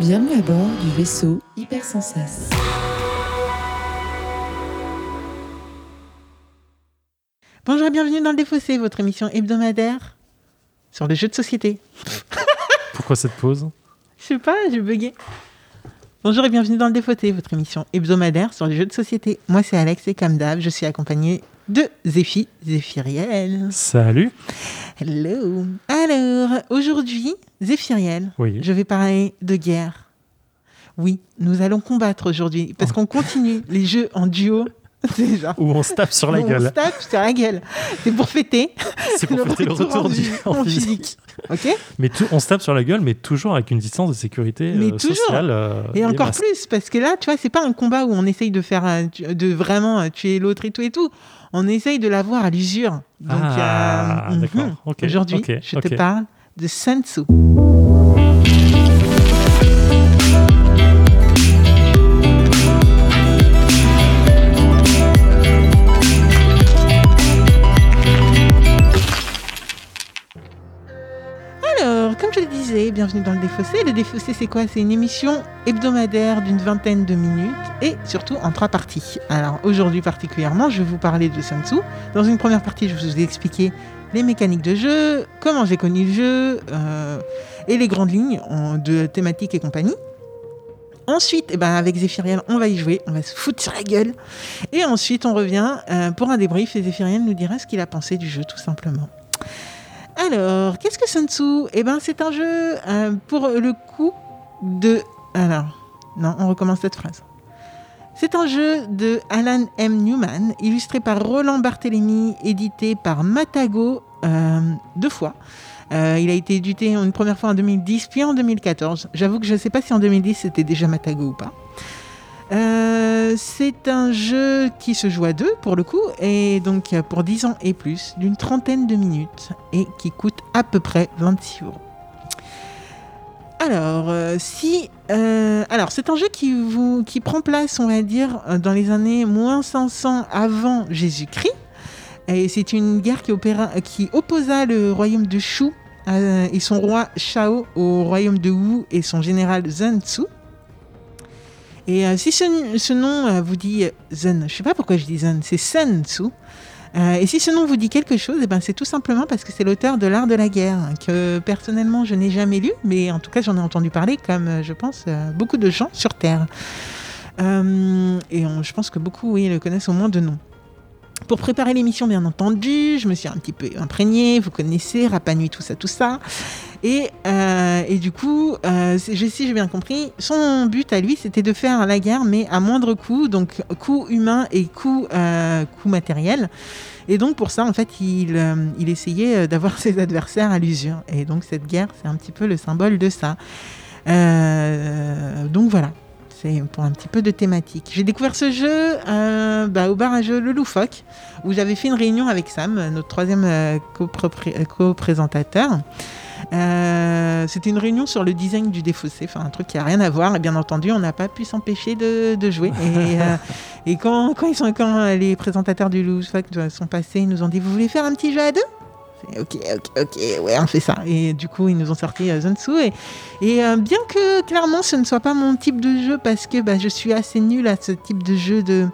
Bienvenue à bord du vaisseau Hypersensas. Bonjour et bienvenue dans le Défaussé, votre émission hebdomadaire sur les jeux de société. Pourquoi cette pause? Je sais pas, j'ai bugué. Bonjour et bienvenue dans le Défaussé, votre émission hebdomadaire sur les jeux de société. Moi c'est Alex et comme d'hab, je suis accompagné de Zéphi, Zéphiriel. Salut Hello. Alors, aujourd'hui, Zéphiriel, Oui. je vais parler de guerre. Oui, nous allons combattre aujourd'hui parce qu'on continue les jeux en duo. Déjà. Où on se tape sur la On se gueule. tape sur la gueule. C'est pour fêter. C'est pour fêter le retour en du en en physique. Ok Mais tout- on se tape sur la gueule, mais toujours avec une distance de sécurité Mais euh, toujours. sociale. euh, Et encore masque. plus, parce que là, tu vois, c'est pas un combat où on essaye de faire, euh, de vraiment euh, tuer l'autre et tout et tout. On essaye de l'avoir à l'usure. Donc, Ah, euh, d'accord. mhm. Ok, aujourd'hui, ok, je te parle de Sun bienvenue dans le Défaussé. Le Défaussé, c'est quoi? C'est une émission hebdomadaire d'une vingtaine de minutes et surtout en trois parties. Alors, aujourd'hui particulièrement, je vais vous parler de Sun. Dans une première partie, je vous ai expliqué les mécaniques de jeu, comment j'ai connu le jeu euh, et les grandes lignes de thématiques et compagnie. Ensuite, eh ben, avec Zéphiriel, on va y jouer, on va se foutre sur la gueule. Et ensuite, on revient euh, pour un débrief et Zéphiriel nous dira ce qu'il a pensé du jeu, tout simplement. Alors, qu'est-ce que Sun Tzu? Eh ben, c'est un jeu euh, pour le coup de. Alors, non, on recommence cette phrase. C'est un jeu de Alan M. Newman, illustré par Roland Barthélémy, édité par Matago euh, deux fois. Euh, il a été édité une première fois en 2010, puis en 2014. J'avoue que je ne sais pas si en 2010 c'était déjà Matago ou pas. Euh, c'est un jeu qui se joue à deux pour le coup, et donc euh, pour 10 ans et plus, d'une trentaine de minutes, et qui coûte à peu près 26 euros. Alors, euh, si, c'est un jeu qui, vous, prend place, on va dire, dans les années moins 500 avant Jésus-Christ. Et c'est une guerre qui, opéra, qui opposa le royaume de Shu et son roi Shao au royaume de Wu et son général Zhen Tzu. Et euh, si ce, nom euh, vous dit Zen, je sais pas pourquoi je dis Zen, c'est Sun Tzu. Euh, et si ce nom vous dit quelque chose, eh ben c'est tout simplement parce que c'est l'auteur de l'art de la guerre, que personnellement je n'ai jamais lu, mais en tout cas j'en ai entendu parler comme euh, je pense euh, beaucoup de gens sur Terre. Euh, et je pense que beaucoup oui, le connaissent au moins de nom. Pour préparer l'émission, bien entendu, je me suis un petit peu imprégnée, vous connaissez, Rapa Nui, tout ça, tout ça. Et, euh, et du coup, euh, si j'ai bien compris, son but à lui, c'était de faire la guerre, mais à moindre coût, donc coût humain et coût, euh, coût matériel. Et donc pour ça, en fait, il, il essayait d'avoir ses adversaires à l'usure. Et donc cette guerre, c'est un petit peu le symbole de ça. Donc voilà, c'est pour un petit peu de thématique. J'ai découvert ce jeu euh, bah, au bar à jeu Le Loufoque, où j'avais fait une réunion avec Sam, notre troisième euh, euh, co-présentateur. Euh, C'était une réunion sur le design du défaussé, enfin un truc qui a rien à voir. Et bien entendu, on n'a pas pu s'empêcher de, de jouer. Et, euh, et quand, quand, ils sont, quand les présentateurs du Loufoque sont passés, ils nous ont dit Vous voulez faire un petit jeu à deux? Ok, ok, ok, ouais, on fait ça. Et du coup, ils nous ont sorti euh, Zansu. Et, et euh, bien que clairement ce ne soit pas mon type de jeu, parce que bah, je suis assez nulle à ce type de jeu de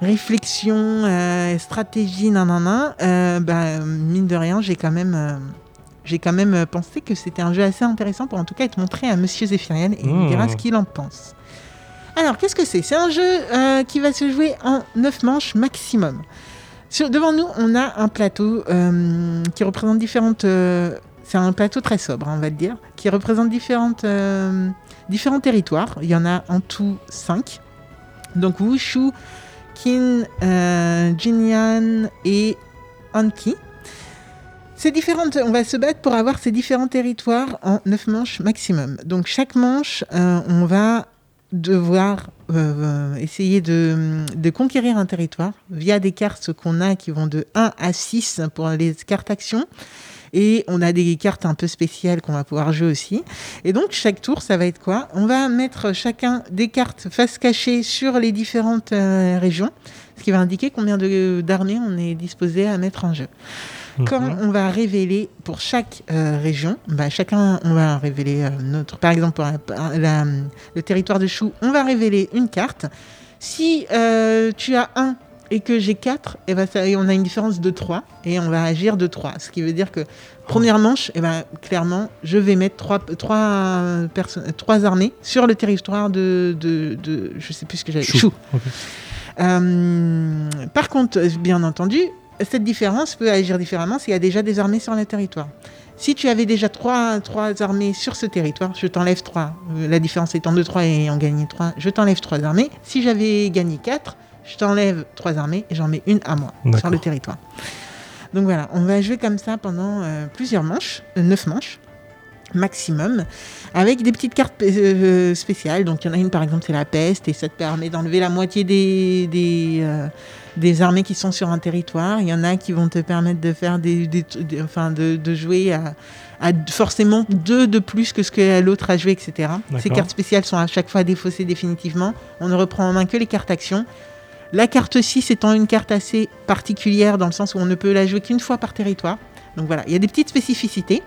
réflexion, euh, stratégie, nanana, euh, bah, mine de rien, j'ai quand même. euh, j'ai quand même pensé que c'était un jeu assez intéressant pour en tout cas être montré à Monsieur Zéphiriel et il Mmh. dira ce qu'il en pense. Alors, qu'est-ce que c'est? C'est un jeu qui va se jouer en 9 manches maximum. Devant nous, on a un plateau euh, qui représente différentes. euh, c'est un plateau très sobre, on va dire, qui représente différentes, euh, différents territoires. Il y en a en tout 5. Donc Wushu, Qin, Jinyan et Anki. On va se battre pour avoir ces différents territoires en 9 manches maximum. Donc chaque manche, on va devoir euh, essayer de, conquérir un territoire via des cartes qu'on a qui vont de 1 à 6 pour les cartes actions. Et on a des cartes un peu spéciales qu'on va pouvoir jouer aussi. Et donc, chaque tour, ça va être quoi? On va mettre chacun des cartes face cachée sur les différentes euh, régions, ce qui va indiquer combien d'armées on est disposé à mettre en jeu. Quand Mhm. on va révéler pour chaque euh, région, bah, chacun, on va révéler euh, notre, par exemple, pour la- pour la- le territoire de Chou, on va révéler une carte. Si euh, tu as un et que j'ai 4, et ben ça, et on a une différence de 3 et on va agir de 3. Ce qui veut dire que première manche, et ben, clairement, je vais mettre 3, trois, perso- trois armées sur le territoire de, de, de- je sais plus ce que j'avais, Chou. Chou. Euh, par contre, bien entendu, cette différence peut agir différemment s'il y a déjà des armées sur le territoire. Si tu avais déjà trois, trois armées sur ce territoire, je t'enlève 3. La différence étant de 3 et en gagner 3, je t'enlève 3 armées. Si j'avais gagné 4, je t'enlève 3 armées et j'en mets une à moi sur le territoire. Donc voilà, on va jouer comme ça pendant euh, plusieurs manches, 9 manches maximum, avec des petites cartes euh, spéciales. Donc il y en a une par exemple, c'est la peste, et ça te permet d'enlever la moitié des, des, euh, des armées qui sont sur un territoire. Il y en a qui vont te permettre de faire des, des- des- enfin de, de jouer à, à forcément deux de plus que ce que l'autre a joué, etc. Ces cartes spéciales sont à chaque fois défaussées définitivement. On ne reprend en main que les cartes actions. La carte 6 étant une carte assez particulière dans le sens où on ne peut la jouer qu'une fois par territoire. Donc voilà, il y a des petites spécificités.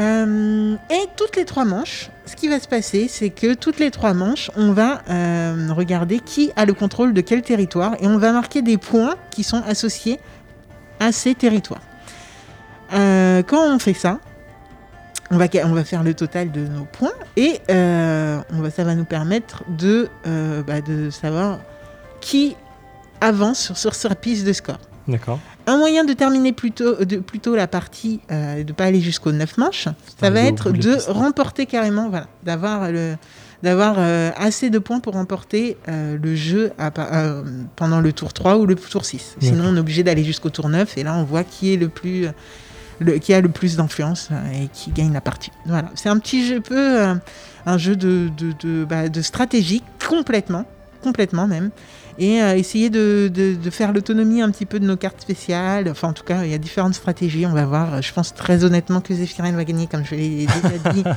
Euh, et toutes les trois manches, ce qui va se passer, c'est que toutes les trois manches, on va euh, regarder qui a le contrôle de quel territoire et on va marquer des points qui sont associés à ces territoires. Euh, quand on fait ça, on va, faire le total de nos points et ça va nous permettre de, bah, de savoir qui avance sur, sur sa piste de score. D'accord. Un moyen de terminer plutôt, de, plutôt la partie, euh, de ne pas aller jusqu'aux 9 manches, ça Ah, va être de remporter carrément, voilà, d'avoir le d'avoir euh, assez de points pour remporter euh, le jeu à euh, pendant le tour 3 ou le tour 6. Sinon, on est obligé d'aller jusqu'au tour 9 et là, on voit qui est le plus le, qui a le plus d'influence et qui gagne la partie. Voilà, c'est un petit jeu peu un jeu de de, de, bah, de stratégie complètement, complètement même et euh, essayer de, de- de faire l'autonomie un petit peu de nos cartes spéciales. Enfin, en tout cas, il y a différentes stratégies. On va voir. Je pense très honnêtement que Zéphirine va gagner, comme je l'ai déjà dit.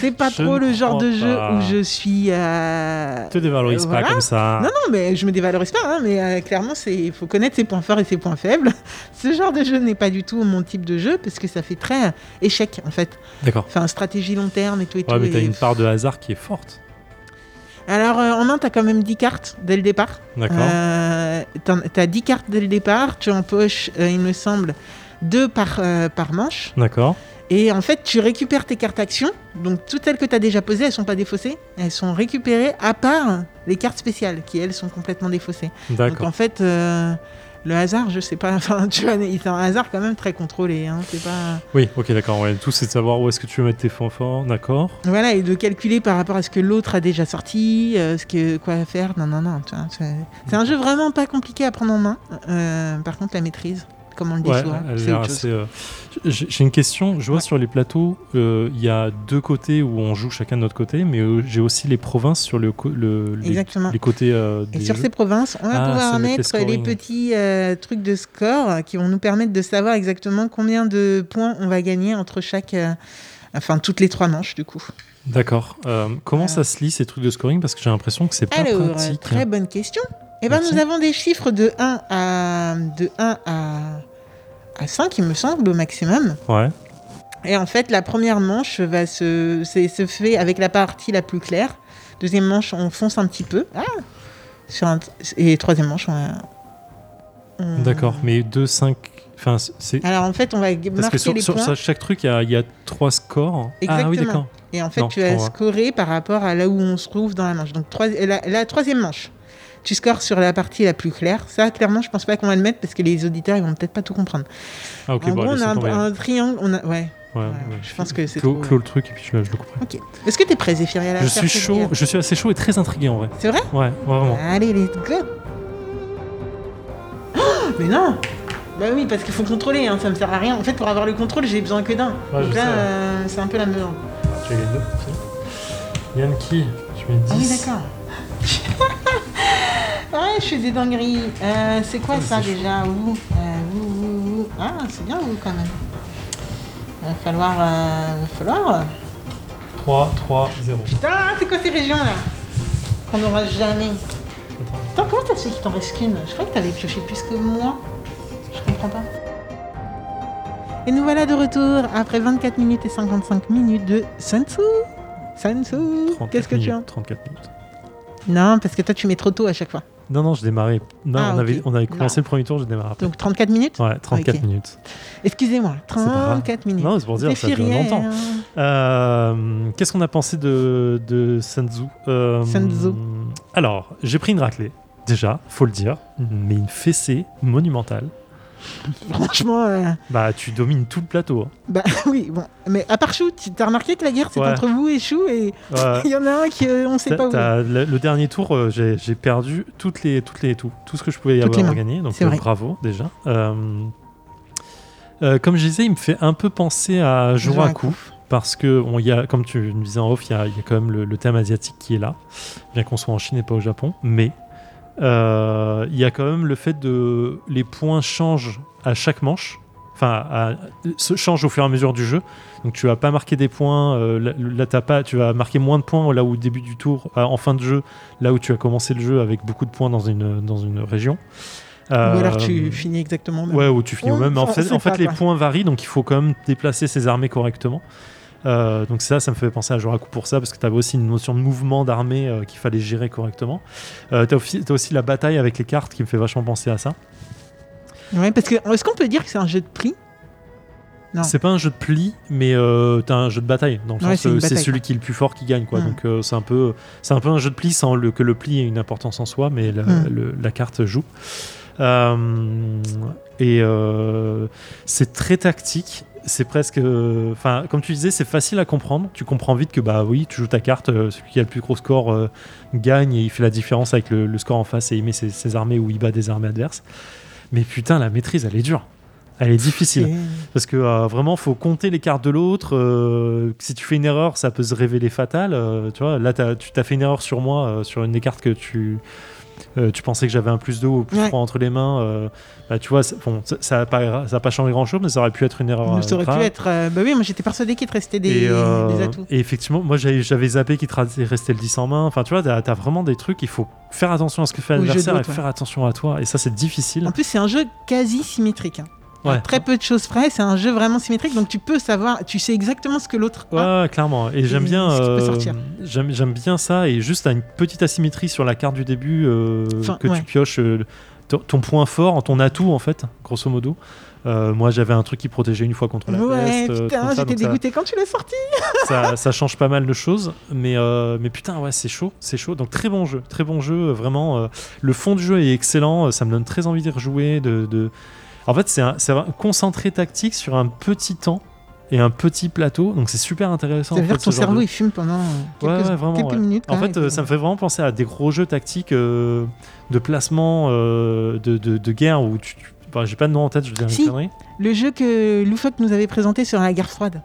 C'est pas Je trop le genre de jeu pas. où je suis. euh, Te dévalorise Euh, pas voilà. comme ça. Non, non, mais je me dévalorise pas, hein, mais euh, clairement, il faut connaître ses points forts et ses points faibles. Ce genre de jeu n'est pas du tout mon type de jeu, parce que ça fait très euh, échec, en fait. D'accord. Enfin, stratégie long terme et tout et Ouais, tout. mais t'as et- une part de hasard qui est forte. Alors, euh, en main, t'as quand même 10 cartes dès le départ. D'accord. Euh, t'en- T'as 10 cartes dès le départ, tu empoches, euh, il me semble, 2 par, euh, par manche. D'accord. Et en fait, tu récupères tes cartes actions. Donc, toutes celles que tu as déjà posées, elles sont pas défaussées. Elles sont récupérées, à part les cartes spéciales, qui elles sont complètement défaussées. Donc, D'accord. en fait, euh, le hasard, je sais pas. Enfin, tu vois, c'est un hasard quand même très contrôlé. Hein, c'est pas. Oui, ok, d'accord. Ouais. Tout, c'est de savoir où est-ce que tu veux mettre tes forts. D'accord. Voilà, et de calculer par rapport à ce que l'autre a déjà sorti, euh, ce que quoi faire. Non, non, non. tu vois, c'est c'est un jeu vraiment pas compliqué à prendre en main. Euh, par contre, la maîtrise, comme on le dit Ouais, souvent, elle a c'est l'air autre chose. assez, euh, J'ai une question. Je vois Ouais. sur les plateaux, euh, il y a deux côtés où on joue chacun de notre côté, mais euh, j'ai aussi les provinces sur le, le- les, Exactement. les côtés euh, Et sur jeux. ces provinces, on va Ah, pouvoir mettre les petits euh, trucs de score qui vont nous permettre de savoir exactement combien de points on va gagner entre chaque. euh, enfin, toutes les trois manches, du coup. D'accord. Euh, comment ça se lit ces trucs de scoring? Parce que j'ai l'impression que c'est pas Alors, pratique. très bonne question. Eh ben, Merci. nous avons des chiffres de 1 à, de 1 à, à 5, il me semble, au maximum. Ouais. Et en fait, la première manche va se, se fait avec la partie la plus claire. Deuxième manche, on fonce un petit peu. Ah Sur un- et troisième manche, on, va- on- D'accord. Mais 2, 5. Enfin, c'est. Alors en fait, on va Parce que marquer sur, les sur points. ça, chaque truc, il y a, il y a trois scores. Ah oui, Exactement. d'accord. Et en fait, Non, tu va. scorer par rapport à là où on se trouve dans la manche. Donc, trois- la, la troisième manche, tu scores sur la partie la plus claire. Ça, clairement, je pense pas qu'on va le mettre parce que les auditeurs, ils vont peut-être pas tout comprendre. Ah, ok, en bon, gros, on a un, un triangle. On a... Ouais. Ouais, ouais, ouais. je pense que c'est Clos, trop- clos le truc et puis je, je le couperai. Ok. Est-ce que tu es prêt, Zéphiria à Je suis chaud, je suis assez chaud et très intrigué en vrai. C'est vrai Ouais, vraiment. Allez, let's go Oh, Mais non Bah oui, parce qu'il faut contrôler, hein, ça me sert à rien. En fait, pour avoir le contrôle, j'ai besoin que d'un. Ouais, Donc là, euh, c'est un peu la merde. Tu as les deux. Yankee, je mets 10. Ah oui, d'accord. Ouais, je fais des dingueries. Euh, c'est quoi Ah, ça déjà? Ouh, euh, ouh, ouh, ouh. Ah, c'est bien vous quand même. Va falloir. euh, va falloir. 3, 3, 0. Putain, c'est quoi ces régions là? Qu'on n'aura jamais. Attends, comment t'as su qu'il t'en reste qu'une? Je crois que t'avais pioché plus que moi. Je comprends pas. Et nous voilà de retour après 24 minutes et 55 minutes de Tzu, 34 qu'est-ce que tu as? minutes, 34 minutes. Non, parce que toi tu mets trop tôt à chaque fois. Non, non, je démarrais. Non, Ah, on, avait, on avait commencé le premier tour, je démarrais après. Donc 34 minutes Ouais, 34 Ok. minutes. Excusez-moi, pas grave. 34 minutes. Non, c'est pour dire, ça dure longtemps. Euh, Qu'est-ce qu'on a pensé de, de Sanzu Euh, Sanzu. Alors, j'ai pris une raclée, déjà, faut le dire, mais une fessée monumentale. Franchement, euh, Bah, tu domines tout le plateau. hein. bah oui, bon. Mais à part Chou, tu as remarqué que la guerre c'est Ouais. entre vous et Chou et Ouais. il y en a un qui euh, on sait T'as- pas où. t'as- le, le dernier tour, euh, j'ai perdu toutes les, toutes les, tout, tout ce que je pouvais y Toutes avoir gagné. Donc bravo déjà. Comme je disais, il me fait un peu penser à Joraku. Parce que, on, y a, comme tu me disais en off, il y a, il y a quand même le, le thème asiatique qui est là, bien qu'on soit en Chine et pas au Japon. Mais euh, il y a quand même le fait de les points changent à chaque manche, enfin, se changent au fur et à mesure du jeu. Donc tu vas pas marquer des points, euh, là, là, t'as pas, tu vas marquer moins de points là où au début du tour, euh, en fin de jeu, là où tu as commencé le jeu avec beaucoup de points dans une, dans une région. Ou alors Euh, tu finis exactement au même. Ouais, où tu finis au même. Mais en fait, en fait pas, les points varient, donc il faut quand même déplacer ses armées correctement. Euh, donc ça, ça me fait penser à Joraku pour ça, parce que tu avais aussi une notion de mouvement d'armée euh, qu'il fallait gérer correctement. Euh, tu as, aussi t'as aussi la bataille avec les cartes qui me fait vachement penser à ça. Ouais, parce que est-ce qu'on peut dire que c'est un jeu de prix. C'est pas un jeu de pli, mais euh, t'as un jeu de bataille. Dans le Ouais, sens, c'est celui quoi. qui est le plus fort qui gagne, quoi. Donc euh, c'est un peu, c'est un peu un jeu de pli sans le, que le pli ait une importance en soi, mais la, le- la carte joue. Euh, et euh, c'est très tactique. C'est presque, enfin, comme tu disais, c'est facile à comprendre. Tu comprends vite que bah oui, tu joues ta carte, euh, celui qui a le plus gros score euh, gagne et il fait la différence avec le, le score en face et il met ses, ses armées ou il bat des armées adverses. Mais putain, la maîtrise, elle est dure. Elle est difficile. Parce que euh, vraiment, faut compter les cartes de l'autre. euh, si tu fais une erreur, ça peut se révéler fatal. euh, tu vois, là, tu t'as fait une erreur sur moi, euh, sur une des cartes que tu, euh, tu pensais que j'avais un plus 2 ou plus Ouais. 3 entre les mains. euh, bah, tu vois, bon, ça n'a pas, changé grand-chose, mais ça aurait pu être une erreur. Ça aurait grave. pu être. euh, bah oui, moi j'étais persuadé qu'il te restait des, Et, des atouts. et effectivement, moi j'avais zappé qu'il te restait le 10 en main. Enfin, tu vois, t'as as vraiment des trucs, il faut faire attention à ce que fait l'adversaire et faire attention à toi. Et ça, c'est difficile. En plus, c'est un jeu quasi symétrique. hein. Ouais. Très peu de choses près, c'est un jeu vraiment symétrique, donc tu peux savoir, tu sais exactement ce que l'autre a. Ouais, clairement. Et j'aime bien, euh, j'aime, bien ça. Et juste à une petite asymétrie sur la carte du début euh, Enfin, que ouais. tu pioches euh, ton, point fort, ton atout en fait, grosso modo. Euh, moi, j'avais un truc qui protégeait une fois contre la Ouais, peste. putain, j'étais ça- dégoûté quand tu l'as sorti. ça, ça change pas mal de choses, mais, euh, mais putain, ouais, c'est chaud, c'est chaud. Donc très bon jeu, très bon jeu, vraiment. euh, le fond du jeu est excellent, ça me donne très envie d'y rejouer. De, de... En fait, c'est un, concentré tactique sur un petit temps et un petit plateau, donc c'est super intéressant. Ça veut dire que ton cerveau de- il fume pendant quelques, ouais, vraiment, quelques ouais. minutes. En fait, euh, ça me fait vraiment penser à des gros jeux tactiques euh, de placement euh, de, de, de guerre où tu. tu- enfin, J'ai pas de nom en tête, je veux dire une Si. Le jeu que Loufoque nous avait présenté sur la guerre froide.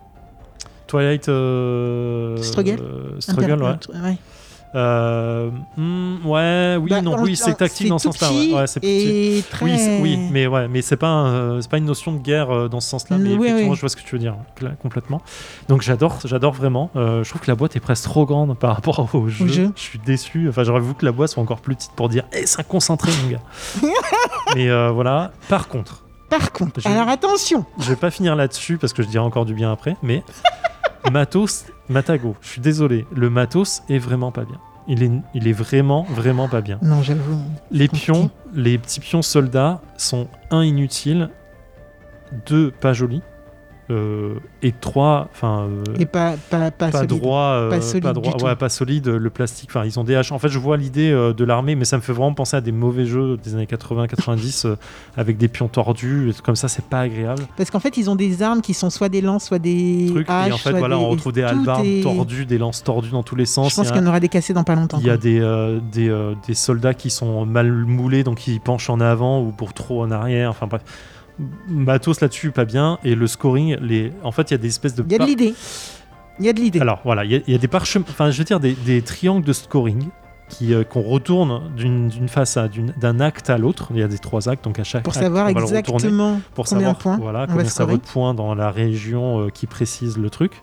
Twilight. Struggle Struggle, ouais. Ouais. Euh, hmm, ouais, oui, Bah, non, oui, c'est tactique dans ce sens-là. Ouais, ouais, c'est petit. et très... Oui, oui, mais ouais, mais c'est pas, un, euh, c'est pas une notion de guerre euh, dans ce sens-là. Mais oui, effectivement, oui. je vois ce que tu veux dire complètement. Donc j'adore, j'adore vraiment. Euh, je trouve que la boîte est presque trop grande par rapport au jeu. jeu. Je suis déçu. Enfin, j'aurais voulu que la boîte soit encore plus petite pour dire, eh, c'est un concentré, mon gars. mais voilà. Par contre, Par contre, Je- alors attention, je vais pas finir là-dessus parce que je dirai encore du bien après, mais matos, Matago. Je suis désolé, le matos est vraiment pas bien. Il est, il est vraiment, vraiment pas bien. non j'avoue, Les pions, les petits pions soldats sont un inutiles, deux pas jolis, euh, et trois, enfin, euh, et pas, pas, pas, pas solide. droit, euh, Pas solide droit, ouais, pas solide, le plastique. Enfin, ils ont des haches. En fait, je vois l'idée euh, de l'armée, mais ça me fait vraiment penser à des mauvais jeux des années 80-90 euh, avec des pions tordus, et comme ça, c'est pas agréable. Parce qu'en fait, ils ont des armes qui sont soit des lances, soit des Truc, haches, et en fait, soit voilà, des- on retrouve des halbardes est- tordues, des lances tordues dans tous les sens. Je pense qu'il y en aura des cassés dans pas longtemps. Il y a des, euh, des, euh, des soldats qui sont mal moulés, donc ils penchent en avant ou pour trop en arrière. Enfin bref, matos là-dessus, pas bien. Et le scoring, les... en fait, il y a des espèces de. Il y a de l'idée. Il y a de l'idée. Alors voilà, il y, a- il y a des parchemins, enfin je veux dire des, des triangles de scoring qui euh, qu'on retourne d'une face à d'un acte à l'autre. Il y a des trois actes, donc à chaque Pour acte, savoir on va le exactement pour combien savoir de points voilà, on va combien ça vaut de points dans la région euh, qui précise le truc.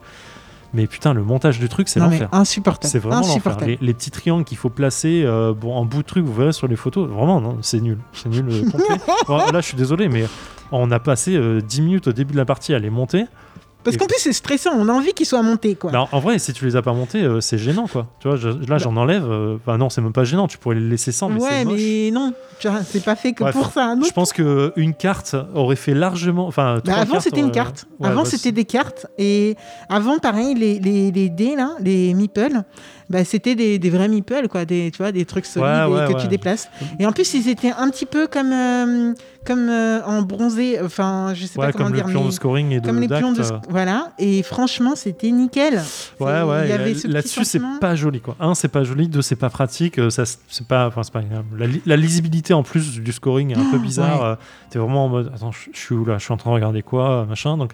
Mais putain, le montage du truc, c'est l'enfer. insupportable. C'est vraiment l'enfer. Les, les petits triangles qu'il faut placer euh, bon, en bout de truc, vous verrez sur les photos. Vraiment, non, c'est nul. C'est nul. Bon, là, je suis désolé, mais On a passé euh, 10 minutes au début de la partie à les monter. Parce qu'en plus, c'est stressant. On a envie qu'ils soient montés, quoi. Bah, en vrai, si tu les as pas montés, euh, c'est gênant, quoi. Tu vois, je- là, j'en enlève. euh, Enfin, non, c'est même pas gênant. Tu pourrais les laisser sans, mais Bah. ouais, c'est moche. mais non. Tu vois, c'est pas fait que Bref, pour ça. Je pense que une carte aurait fait largement. Enfin, Bah, trois avant, cartes c'était une auraient- carte. Ouais, avant, bah, c'était des cartes. Et avant, pareil, les, les, les dés, là, les meeples, bah, c'était des, des vrais meeples, quoi. Des, tu vois, des trucs solides Ouais, et ouais, que ouais. tu déplaces. Et en plus, ils étaient un petit peu comme, euh, comme euh, en bronzé. Enfin, je sais pas comment comme dire. le pion mais de scoring et de comme les pions de. Voilà. Et franchement, c'était nickel. Ouais, ouais. Ce Là-dessus, c'est pas joli, quoi. Un, c'est pas joli. Deux, c'est pas pratique. euh, Ça, c'est pas. Enfin, c'est pas agréable. La, la lisibilité en plus du scoring est un peu bizarre. ouais. euh, T'es vraiment en mode. Attends, je je suis où là? Je suis en train de regarder quoi Machin. Donc,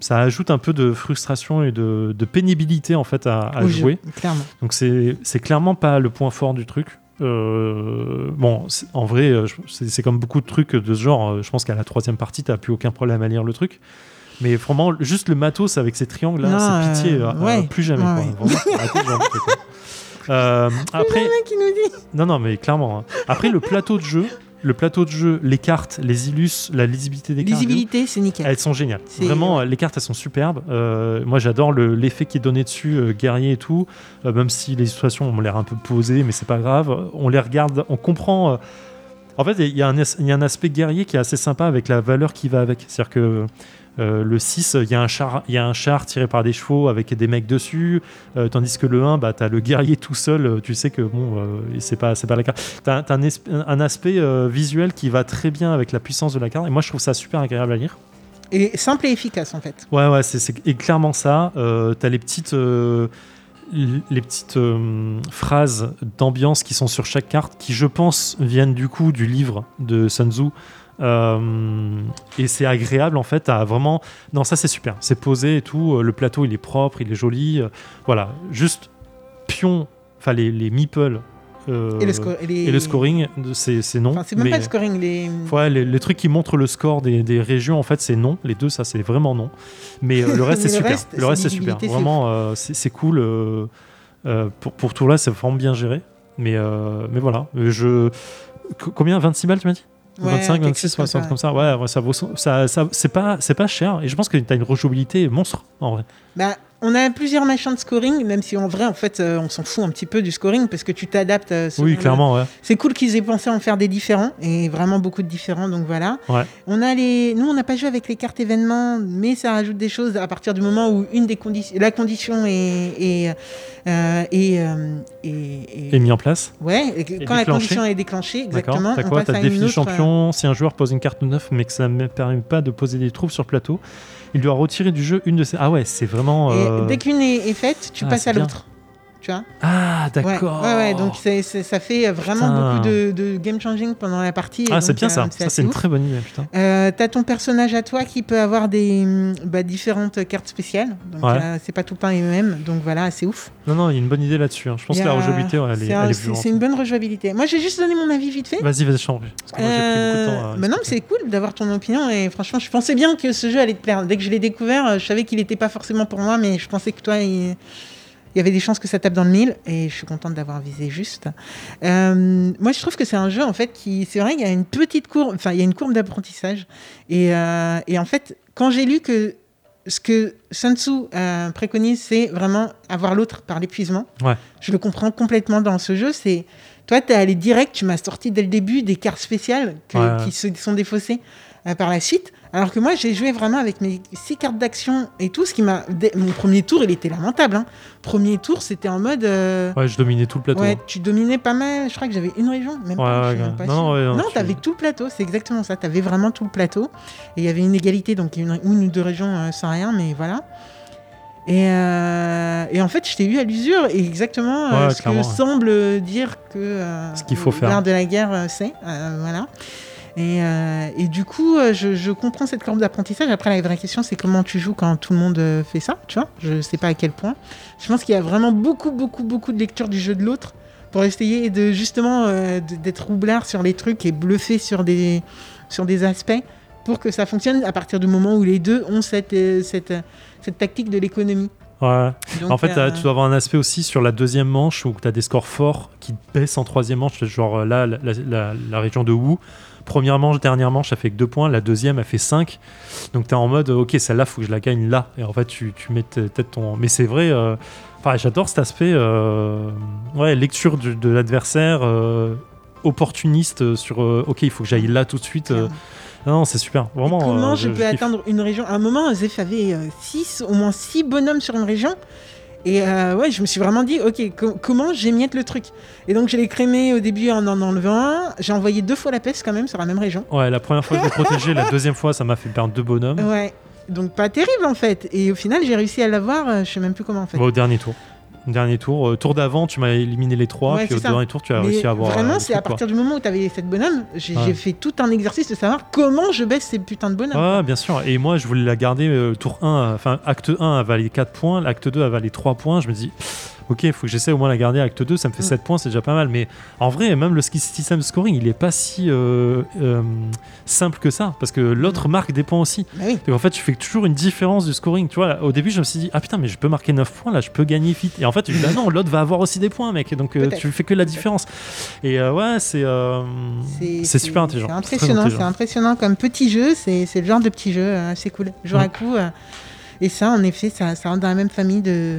ça ajoute un peu de frustration et de, de pénibilité en fait à, jouer. clairement. Donc c'est clairement pas le point fort du truc. Euh, bon, en vrai, euh, c'est comme beaucoup de trucs de ce genre. euh, Je pense qu'à la troisième partie, t'as plus aucun problème à lire le truc. Mais vraiment, juste le matos avec ces triangles là, c'est pitié. euh, euh, ouais. euh, plus jamais. Quoi. ouais. Vraiment. Euh, après, qui nous dit. non, non, mais clairement. hein. Après, le plateau de jeu, le plateau de jeu, les cartes, les illus, la lisibilité des cartes. Lisibilité, c'est nickel. Elles sont géniales. Vraiment, les cartes, elles sont superbes. Euh, moi, j'adore le- l'effet qui est donné dessus, euh, guerrier et tout. Euh, même si les situations ont l'air un peu posées, mais c'est pas grave. On les regarde, on comprend. En fait, il y, a un as- il y a un aspect guerrier qui est assez sympa avec la valeur qui va avec. C'est-à-dire que euh, le 6, il y, a un char- il y a un char tiré par des chevaux avec des mecs dessus. euh, tandis que le 1, bah, tu as le guerrier tout seul. euh, Tu sais que bon, euh, c'est pas, pas la carte. Tu as, un, aspect visuel qui va très bien avec la puissance de la carte. Et moi, je trouve ça super agréable à lire. Et simple et efficace, en fait. Ouais, ouais, c'est clairement ça. T'as les petites, les petites euh, phrases d'ambiance qui sont sur chaque carte, qui je pense viennent du coup du livre de Sun Tzu. Euh, et c'est agréable en fait à vraiment. Non, ça c'est super. C'est posé et tout. Euh, Le plateau il est propre, il est joli. Voilà, juste pion. Enfin les, les. Euh, et, le sco- et les- et le scoring, c'est non. Enfin, c'est même mais- pas le scoring. Les... Ouais, les, les trucs qui montrent le score des, des régions, en fait, c'est non. Les deux, ça, c'est vraiment non. Mais euh, le reste, c'est super. reste, le reste, c'est super. Vraiment, euh, c'est cool. pour, pour tout là, c'est vraiment bien géré. Mais, mais voilà. Je... co- Combien? 26 balles, tu m'as dit? Ouais, 25, quelque 26, chose comme 60 ça. comme ça. Ouais, ouais, ça vaut. Ça, ça, c'est pas, pas cher. Et je pense que tu as une rejouabilité monstre, en vrai. Bah, on a plusieurs machins de scoring, même si en vrai, en fait, euh, on s'en fout un petit peu du scoring parce que tu t'adaptes. euh, Oui, le- clairement, ouais. C'est cool qu'ils aient pensé à en faire des différents et vraiment beaucoup de différents. Donc voilà. Ouais. On a les, nous, on n'a pas joué avec les cartes événements, mais ça rajoute des choses à partir du moment où une des conditions, la condition est est euh, est, euh, est- Et mis en place. ouais, et quand la condition est déclenchée, exactement. T'as quoi? T'as défi autre, champion. Si un joueur pose une carte neuf, mais que ça ne permet pas de poser des troupes sur plateau, il doit retirer du jeu une de ses. Ah ouais, c'est vraiment. Et dès qu'une est, est faite, tu Ah, passes à l'autre. Tu vois Ah, d'accord. Ouais, ouais, donc c'est- c'est- ça fait vraiment Putain. beaucoup de, de game changing pendant la partie. Ah, c'est bien euh, ça. Ça, c'est une ouf. très bonne idée, putain. Euh, T'as ton personnage à toi qui peut avoir des hum, bah, différentes cartes spéciales. Donc Ouais. euh, c'est pas tout le temps les mêmes. Donc voilà, c'est ouf. Non, non, il y a une bonne idée là-dessus. hein. Je pense y que la a- rejouabilité, elle est, elle est c'est- une bonne rejouabilité. Moi, j'ai juste donné mon avis vite fait. Vas-y, vas-y, change. Parce que moi, j'ai pris beaucoup de temps. Euh, à bah non, mais c'est cool d'avoir ton opinion et franchement, je pensais bien que ce jeu allait te plaire. Dès que je l'ai découvert, euh, je savais qu'il n'était pas forcément pour moi, mais je pensais que toi, il, il y avait des chances que ça tape dans le mille et je suis contente d'avoir visé juste. Euh, moi, je trouve que c'est un jeu en fait qui, c'est vrai, il y a une petite courbe, enfin, il y a une courbe d'apprentissage et, euh, et en fait, quand j'ai lu que ce que Sun Tzu euh, préconise, c'est vraiment avoir l'autre par l'épuisement. Ouais. Je le comprends complètement dans ce jeu. C'est toi, tu es allé direct, tu m'as sorti dès le début des cartes spéciales que- Ouais, ouais. qui se sont défaussées euh, par la suite. Alors que moi, j'ai joué vraiment avec mes six cartes d'action et tout. Ce qui m'a, mon premier tour, il était lamentable. hein. Premier tour, c'était en mode. euh, Ouais, je dominais tout le plateau. Ouais, tu dominais pas mal. Je crois que j'avais une région, même Ouais, pas. ouais, même pas Non, ouais, non, non, tu- t'avais tout le plateau. C'est exactement ça. T'avais vraiment tout le plateau. Et il y avait une égalité, donc une, une ou deux régions euh, sans rien, mais voilà. Et, euh, et en fait, je t'ai eu à l'usure, et exactement euh, Ouais, ce que semble dire que euh, Ce qu'il faut faire. l'art de la guerre, c'est. voilà. Et, euh, et du coup, euh, je, je comprends cette courbe d'apprentissage. Après, la vraie question, c'est comment tu joues quand tout le monde euh, fait ça, tu vois? Je sais pas à quel point. Je pense qu'il y a vraiment beaucoup, beaucoup, beaucoup de lecture du jeu de l'autre pour essayer de justement euh, d'être roublard sur les trucs et bluffer sur des, sur des aspects pour que ça fonctionne à partir du moment où les deux ont cette, euh, cette, cette tactique de l'économie. Ouais. Donc, en fait, euh, tu dois avoir un aspect aussi sur la deuxième manche où tu as des scores forts qui baissent en troisième manche. Genre là, la, la- la région de Wu, première manche, dernière manche, ça fait que 2 points. La deuxième, elle fait 5. Donc tu es en mode, ok, celle-là, faut que je la gagne là. Et en fait, tu, tu mets peut-être ton. Mais c'est vrai, euh, enfin, j'adore cet aspect, euh, ouais, lecture du- de l'adversaire. euh, opportuniste sur ok il faut que j'aille là tout de suite non c'est super Et vraiment comment euh, je, peux kiffe. atteindre une région? À un moment, Zef avait 6, au moins 6 bonhommes sur une région. Et euh, ouais, je me suis vraiment dit, ok, co- comment j'émiette le truc? Et donc, je l'ai crémé au début en en enlevant un. J'ai envoyé deux fois la peste quand même sur la même région. ouais la première fois je l'ai protégé la deuxième fois ça m'a fait perdre deux bonhommes Ouais. Donc, pas terrible en fait. Et au final, j'ai réussi à l'avoir, euh, je sais même plus comment en fait. Bah, au dernier tour. Dernier tour. Euh, tour d'avant, tu m'as éliminé les trois. Ouais, puis au ça. dernier tour, tu as Mais réussi à avoir. vraiment, c'est à truc, quoi. partir du moment où tu avais les 7 bonhommes, j'ai Ouais. fait tout un exercice de savoir comment je baisse ces putains de bonhommes. Ouais, bien sûr. Et moi, je voulais la garder euh, tour 1. Enfin, acte 1 a valé 4 points. L'acte 2 a valé 3 points. Je me dis, ok, il faut que j'essaie au moins la garder. Acte 2, ça me fait Mm. 7 points, c'est déjà pas mal. Mais en vrai, même le ski- system scoring, il est pas si euh, euh, simple que ça. Parce que l'autre marque des points aussi. Bah oui. Donc en fait, tu fais toujours une différence du scoring. Tu vois, là, au début, je me suis dit, ah putain, mais je peux marquer 9 points, là, je peux gagner vite. Et en fait, je me dis, bah non, l'autre va avoir aussi des points, mec. Donc euh, tu fais que la différence. Et euh, ouais, c'est c'est super intelligent. C'est impressionnant, c'est impressionnant comme petit jeu, c'est c'est le genre de petit jeu assez cool. Jour à Mm. coup. et ça, en effet, ça, ça rentre dans la même famille de.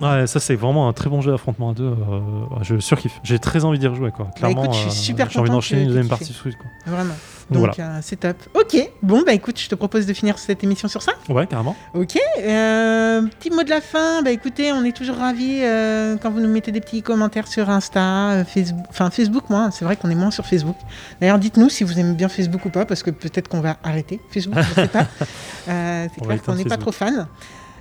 Ouais, ça c'est vraiment un très bon jeu d'affrontement à deux. euh, je surkiffe. J'ai très envie d'y rejouer, quoi. Clairement, Bah, écoute, je suis euh, super j'ai envie d'enchaîner une deuxième partie Switch, quoi. Vraiment. Donc Donc, euh, c'est top. Ok, bon, bah écoute, je te propose de finir cette émission sur ça. Ouais, carrément. Ok, euh, petit mot de la fin. Bah écoutez, on est toujours ravis euh, quand vous nous mettez des petits commentaires sur Insta, euh, Facebook. Enfin, Facebook, moi, c'est vrai qu'on est moins sur Facebook. D'ailleurs, dites-nous si vous aimez bien Facebook ou pas, parce que peut-être qu'on va arrêter Facebook, je sais pas. Euh, c'est clair qu'on n'est pas trop fan.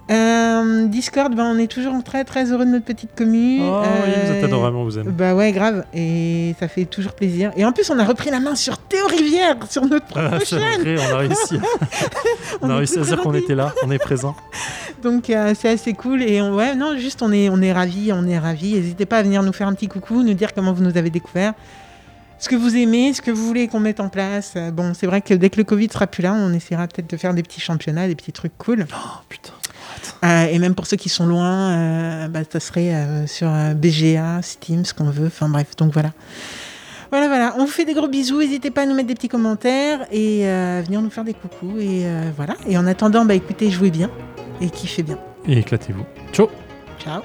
Euh, Discord, bah, on est toujours très très heureux de notre petite commu. Oh oui, vous êtes Euh, adorable, on vous aime. Bah ouais, grave. Et ça fait toujours plaisir. Et en plus, on a repris la main sur Théo Rivière, sur notre Ah, propre chaîne. on a réussi. on On a réussi à dire qu'on était là, on est présent. Donc euh, c'est assez cool. Et on- ouais, non, juste on est, on est ravis, on est ravis. N'hésitez pas à venir nous faire un petit coucou, nous dire comment vous nous avez découvert. Ce que vous aimez, ce que vous voulez qu'on mette en place. Euh, Bon, c'est vrai que dès que le Covid sera plus là, on essaiera peut-être de faire des petits championnats, des petits trucs cool. Oh putain. Euh, et même pour ceux qui sont loin, euh, bah, ça serait euh, sur euh, BGA, Steam, ce qu'on veut. Enfin bref, donc voilà. Voilà, voilà. On vous fait des gros bisous. N'hésitez pas à nous mettre des petits commentaires et euh, à venir nous faire des coucous. Et euh, voilà. Et en attendant, bah écoutez, jouez bien et kiffez bien. Et éclatez-vous. Ciao Ciao.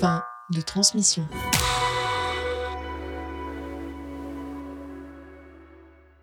Fin de transmission.